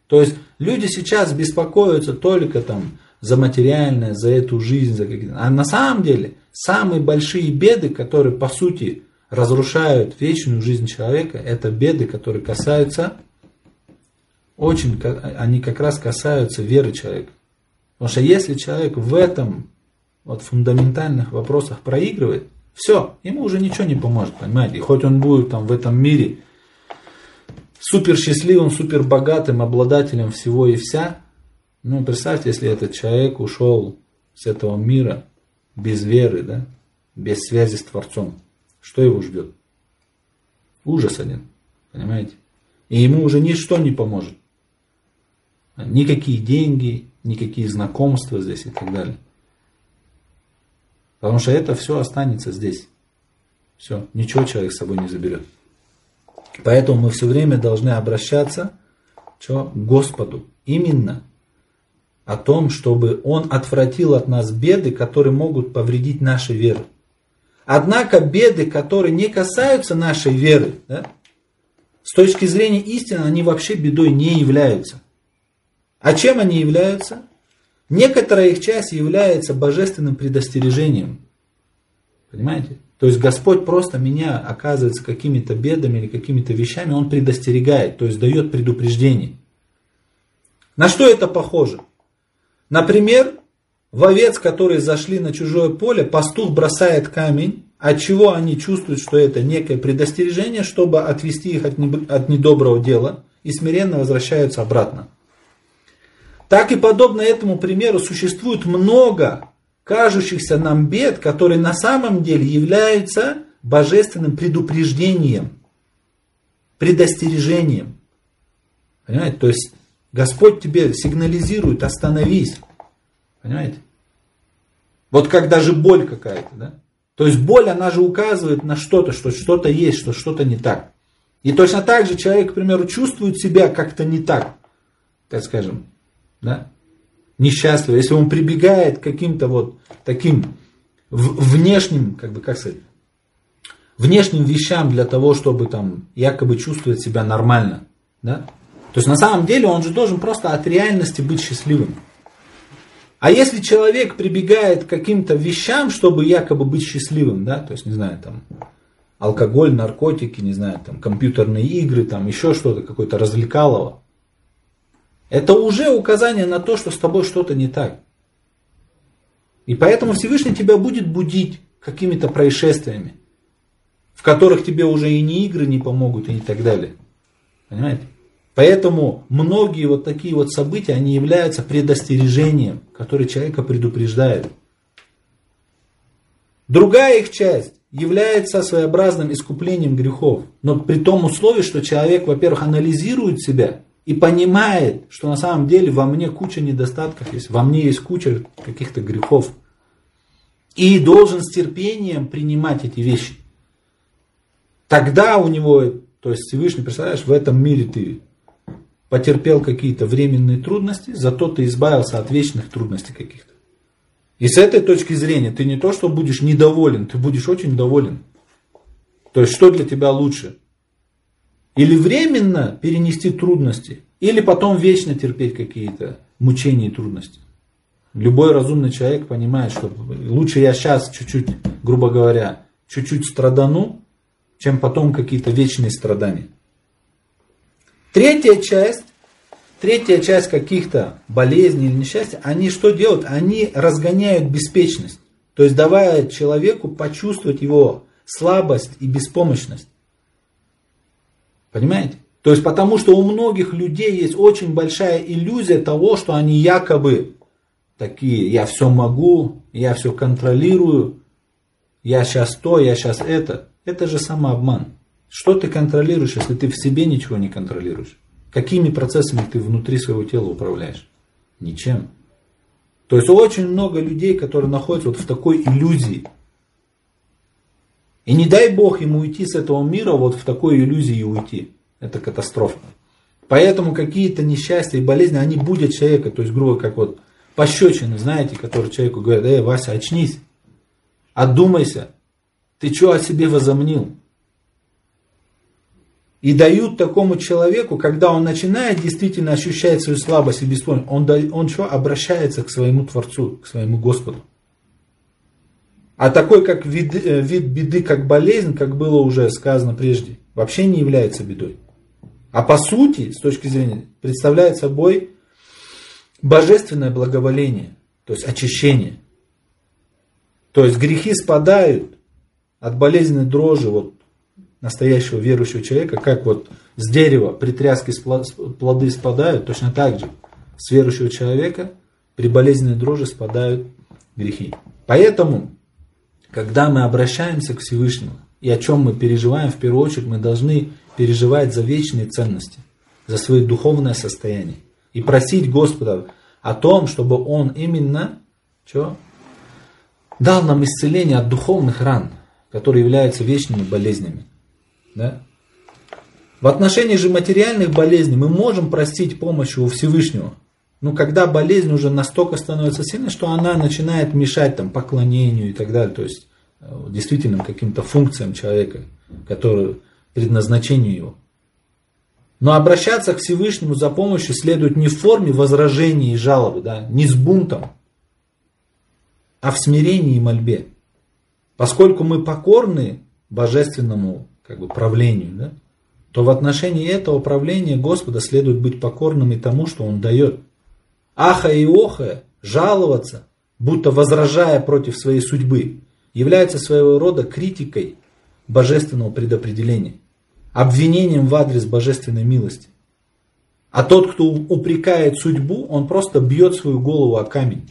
То есть люди сейчас беспокоятся только там за материальное, за эту жизнь, за какие-то. А на самом деле самые большие беды, которые по сути разрушают вечную жизнь человека, это беды, которые касаются очень, они как раз касаются веры человека. Потому что если человек в этом вот фундаментальных вопросах проигрывает, все, ему уже ничего не поможет, понимаете? И хоть он будет там в этом мире супер счастливым, супер богатым обладателем всего и вся. Ну, представьте, если этот человек ушел с этого мира без веры, да, без связи с Творцом. Что его ждет? Ужас один, понимаете? И ему уже ничто не поможет. Никакие деньги, никакие знакомства здесь и так далее. Потому что это все останется здесь. Все, ничего человек с собой не заберет. Поэтому мы все время должны обращаться к Господу. Именно о том, чтобы Он отвратил от нас беды, которые могут повредить нашей веры. Однако беды, которые не касаются нашей веры, да, с точки зрения истины, они вообще бедой не являются. А чем они являются? Некоторая их часть является божественным предостережением. Понимаете? То есть Господь просто меня, оказывается, какими-то бедами или какими-то вещами, Он предостерегает, то есть дает предупреждение. На что это похоже? Например, в овец, которые зашли на чужое поле, пастух бросает камень, от чего они чувствуют, что это некое предостережение, чтобы отвести их от недоброго дела, и смиренно возвращаются обратно. Так и подобно этому примеру существует много кажущихся нам бед, которые на самом деле являются божественным предупреждением, предостережением. Понимаете? То есть Господь тебе сигнализирует, остановись. Понимаете? Вот как даже боль какая-то, да? То есть боль, она же указывает на что-то, что что-то есть, что что-то не так. И точно так же человек, к примеру, чувствует себя как-то не так, так скажем, да? несчастливо. Если он прибегает к каким-то вот таким внешним, как бы, как сказать, внешним вещам для того, чтобы там якобы чувствовать себя нормально, да? То есть на самом деле он же должен просто от реальности быть счастливым. А если человек прибегает к каким-то вещам, чтобы якобы быть счастливым, да, то есть, не знаю, там, алкоголь, наркотики, не знаю, там, компьютерные игры, там, еще что-то, какое-то развлекалово, это уже указание на то, что с тобой что-то не так. И поэтому Всевышний тебя будет будить какими-то происшествиями, в которых тебе уже и ни игры не помогут, и так далее. Понимаете? Поэтому многие вот такие вот события, они являются предостережением, которое человека предупреждает. Другая их часть является своеобразным искуплением грехов. Но при том условии, что человек, во-первых, анализирует себя и понимает, что на самом деле во мне куча недостатков есть, во мне есть куча каких-то грехов. И должен с терпением принимать эти вещи. Тогда у него, то есть Всевышний, представляешь, в этом мире ты потерпел какие-то временные трудности, зато ты избавился от вечных трудностей каких-то. И с этой точки зрения ты не то, что будешь недоволен, ты будешь очень доволен. То есть что для тебя лучше? Или временно перенести трудности, или потом вечно терпеть какие-то мучения и трудности. Любой разумный человек понимает, что лучше я сейчас чуть-чуть, грубо говоря, чуть-чуть страдану, чем потом какие-то вечные страдания. Третья часть, третья часть каких-то болезней или несчастья, они что делают? Они разгоняют беспечность. То есть давая человеку почувствовать его слабость и беспомощность. Понимаете? То есть потому что у многих людей есть очень большая иллюзия того, что они якобы такие, я все могу, я все контролирую, я сейчас то, я сейчас это. Это же самообман. Что ты контролируешь, если ты в себе ничего не контролируешь? Какими процессами ты внутри своего тела управляешь? Ничем. То есть очень много людей, которые находятся вот в такой иллюзии. И не дай Бог ему уйти с этого мира вот в такой иллюзии и уйти. Это катастрофа. Поэтому какие-то несчастья и болезни, они будут человека, то есть, грубо как вот пощечины, знаете, которые человеку говорят, эй, Вася, очнись, отдумайся, ты что о себе возомнил? И дают такому человеку, когда он начинает действительно ощущать свою слабость и беспомощность, он, он что? Обращается к своему Творцу, к своему Господу. А такой как вид, э, вид беды, как болезнь, как было уже сказано прежде, вообще не является бедой. А по сути, с точки зрения, представляет собой божественное благоволение, то есть очищение. То есть грехи спадают от болезненной дрожи, вот настоящего верующего человека, как вот с дерева при тряске плоды спадают, точно так же с верующего человека при болезненной дрожи спадают грехи. Поэтому, когда мы обращаемся к Всевышнему, и о чем мы переживаем, в первую очередь мы должны переживать за вечные ценности, за свое духовное состояние. И просить Господа о том, чтобы Он именно что, дал нам исцеление от духовных ран, которые являются вечными болезнями. Да? В отношении же материальных болезней мы можем простить помощь у Всевышнего. Но когда болезнь уже настолько становится сильной, что она начинает мешать там, поклонению и так далее, то есть э, действительно каким-то функциям человека, которые предназначению его. Но обращаться к Всевышнему за помощью следует не в форме возражений и жалобы, да, не с бунтом, а в смирении и мольбе. Поскольку мы покорны божественному как бы правлению, да, то в отношении этого правления Господа следует быть покорным и тому, что Он дает. Аха и оха, жаловаться, будто возражая против своей судьбы, является своего рода критикой божественного предопределения, обвинением в адрес божественной милости. А тот, кто упрекает судьбу, он просто бьет свою голову о камень.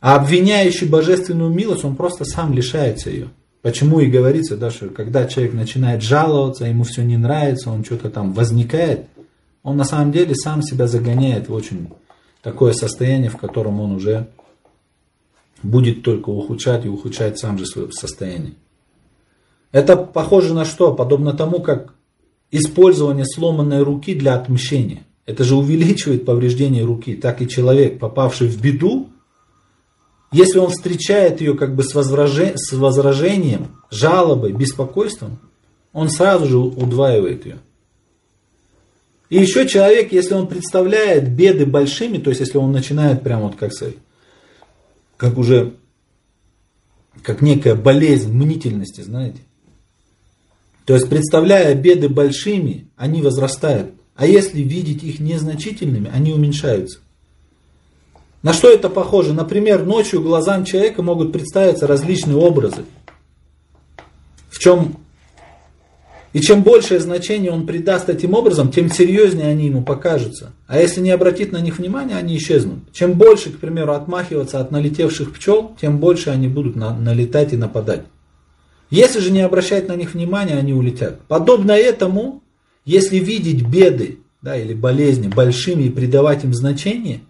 А обвиняющий божественную милость, он просто сам лишается ее. Почему и говорится, да, что когда человек начинает жаловаться, ему все не нравится, он что-то там возникает, он на самом деле сам себя загоняет в очень такое состояние, в котором он уже будет только ухудшать и ухудшать сам же свое состояние. Это похоже на что? Подобно тому, как использование сломанной руки для отмщения. Это же увеличивает повреждение руки. Так и человек, попавший в беду, если он встречает ее как бы с, возражением, с возражением, жалобой, беспокойством, он сразу же удваивает ее. И еще человек, если он представляет беды большими, то есть если он начинает прямо вот как сказать, как уже, как некая болезнь мнительности, знаете. То есть представляя беды большими, они возрастают. А если видеть их незначительными, они уменьшаются. На что это похоже? Например, ночью глазам человека могут представиться различные образы. В чем и чем большее значение он придаст этим образом, тем серьезнее они ему покажутся. А если не обратит на них внимания, они исчезнут. Чем больше, к примеру, отмахиваться от налетевших пчел, тем больше они будут на, налетать и нападать. Если же не обращать на них внимания, они улетят. Подобно этому, если видеть беды да, или болезни большими и придавать им значение,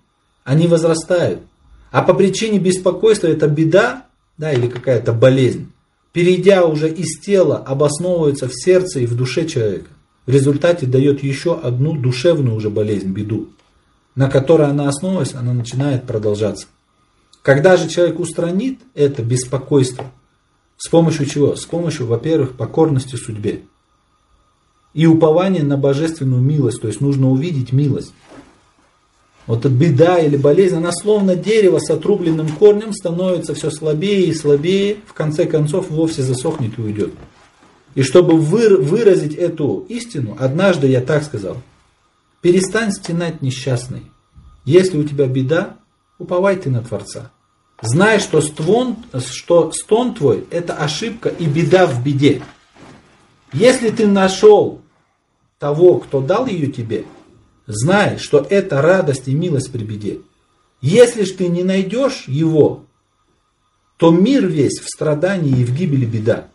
они возрастают. А по причине беспокойства это беда да, или какая-то болезнь перейдя уже из тела, обосновывается в сердце и в душе человека. В результате дает еще одну душевную уже болезнь, беду, на которой она основываясь, она начинает продолжаться. Когда же человек устранит это беспокойство, с помощью чего? С помощью, во-первых, покорности судьбе и упования на божественную милость, то есть нужно увидеть милость. Вот эта беда или болезнь, она словно дерево с отрубленным корнем становится все слабее и слабее, в конце концов вовсе засохнет и уйдет. И чтобы выразить эту истину, однажды я так сказал, перестань стенать несчастный. Если у тебя беда, уповай ты на Творца. Знай, что стон, что стон твой – это ошибка и беда в беде. Если ты нашел того, кто дал ее тебе – Знай, что это радость и милость при беде. Если ж ты не найдешь его, то мир весь в страдании и в гибели беда.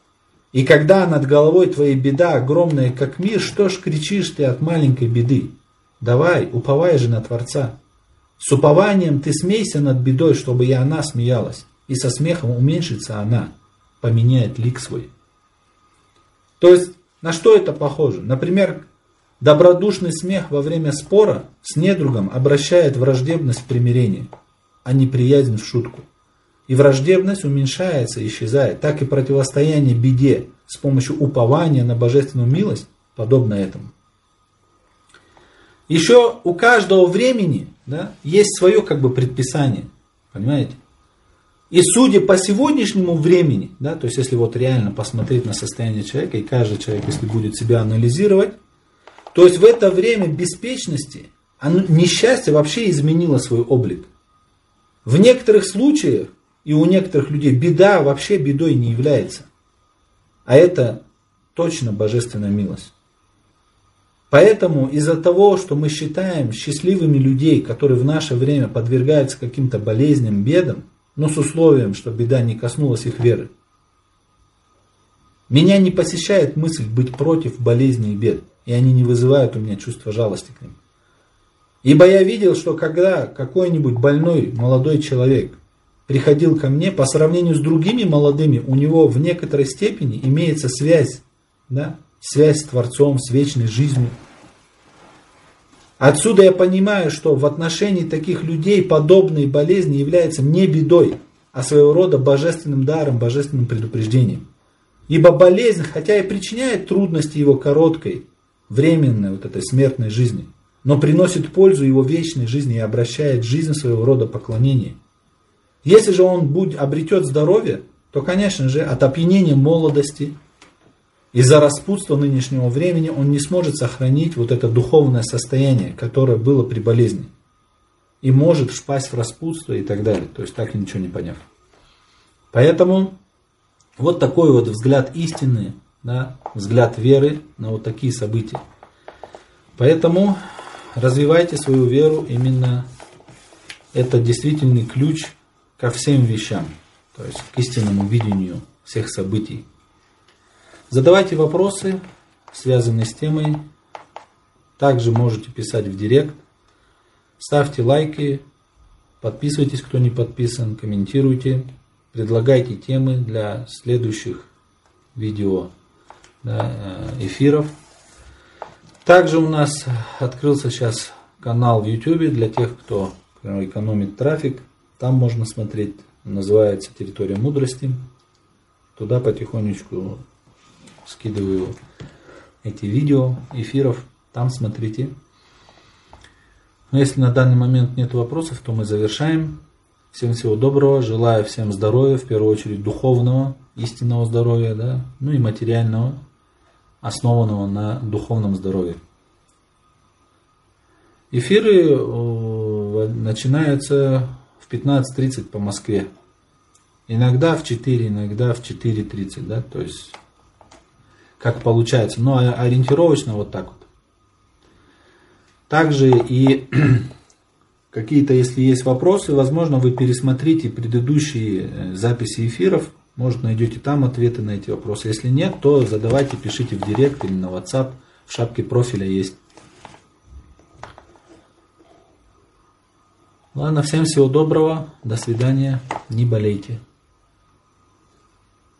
И когда над головой твоей беда огромная, как мир, что ж кричишь ты от маленькой беды? Давай, уповай же на Творца. С упованием ты смейся над бедой, чтобы и она смеялась, и со смехом уменьшится она, поменяет лик свой. То есть, на что это похоже? Например, Добродушный смех во время спора с недругом обращает враждебность в примирение, а неприязнь в шутку. И враждебность уменьшается, исчезает. Так и противостояние беде с помощью упования на божественную милость подобно этому. Еще у каждого времени да, есть свое как бы предписание. Понимаете? И судя по сегодняшнему времени, да, то есть если вот реально посмотреть на состояние человека, и каждый человек, если будет себя анализировать, то есть в это время беспечности оно, несчастье вообще изменило свой облик. В некоторых случаях и у некоторых людей беда вообще бедой не является. А это точно божественная милость. Поэтому из-за того, что мы считаем счастливыми людей, которые в наше время подвергаются каким-то болезням, бедам, но с условием, что беда не коснулась их веры, меня не посещает мысль быть против болезней и бед и они не вызывают у меня чувства жалости к ним. Ибо я видел, что когда какой-нибудь больной молодой человек приходил ко мне, по сравнению с другими молодыми, у него в некоторой степени имеется связь, да, связь с Творцом, с вечной жизнью. Отсюда я понимаю, что в отношении таких людей подобные болезни являются не бедой, а своего рода божественным даром, божественным предупреждением. Ибо болезнь, хотя и причиняет трудности его короткой, временной вот этой смертной жизни, но приносит пользу его вечной жизни и обращает жизнь своего рода поклонения. Если же он будь, обретет здоровье, то, конечно же, от опьянения молодости, из-за распутства нынешнего времени он не сможет сохранить вот это духовное состояние, которое было при болезни. и может впасть в распутство и так далее. То есть так и ничего не поняв. Поэтому вот такой вот взгляд истины, да, взгляд веры на вот такие события. Поэтому развивайте свою веру, именно это действительный ключ ко всем вещам, то есть к истинному видению всех событий. Задавайте вопросы, связанные с темой. Также можете писать в директ. Ставьте лайки, подписывайтесь, кто не подписан, комментируйте, предлагайте темы для следующих видео да, э, эфиров. Также у нас открылся сейчас канал в YouTube для тех, кто экономит трафик. Там можно смотреть, называется «Территория мудрости». Туда потихонечку скидываю эти видео, эфиров. Там смотрите. Но если на данный момент нет вопросов, то мы завершаем. Всем всего доброго. Желаю всем здоровья, в первую очередь духовного, истинного здоровья, да, ну и материального основанного на духовном здоровье. Эфиры э, начинаются в 15.30 по Москве. Иногда в 4, иногда в 4.30, да, то есть как получается. Но ориентировочно вот так вот. Также и какие-то, если есть вопросы, возможно, вы пересмотрите предыдущие э, записи эфиров, может, найдете там ответы на эти вопросы. Если нет, то задавайте, пишите в директ или на WhatsApp. В шапке профиля есть. Ладно, всем всего доброго. До свидания. Не болейте.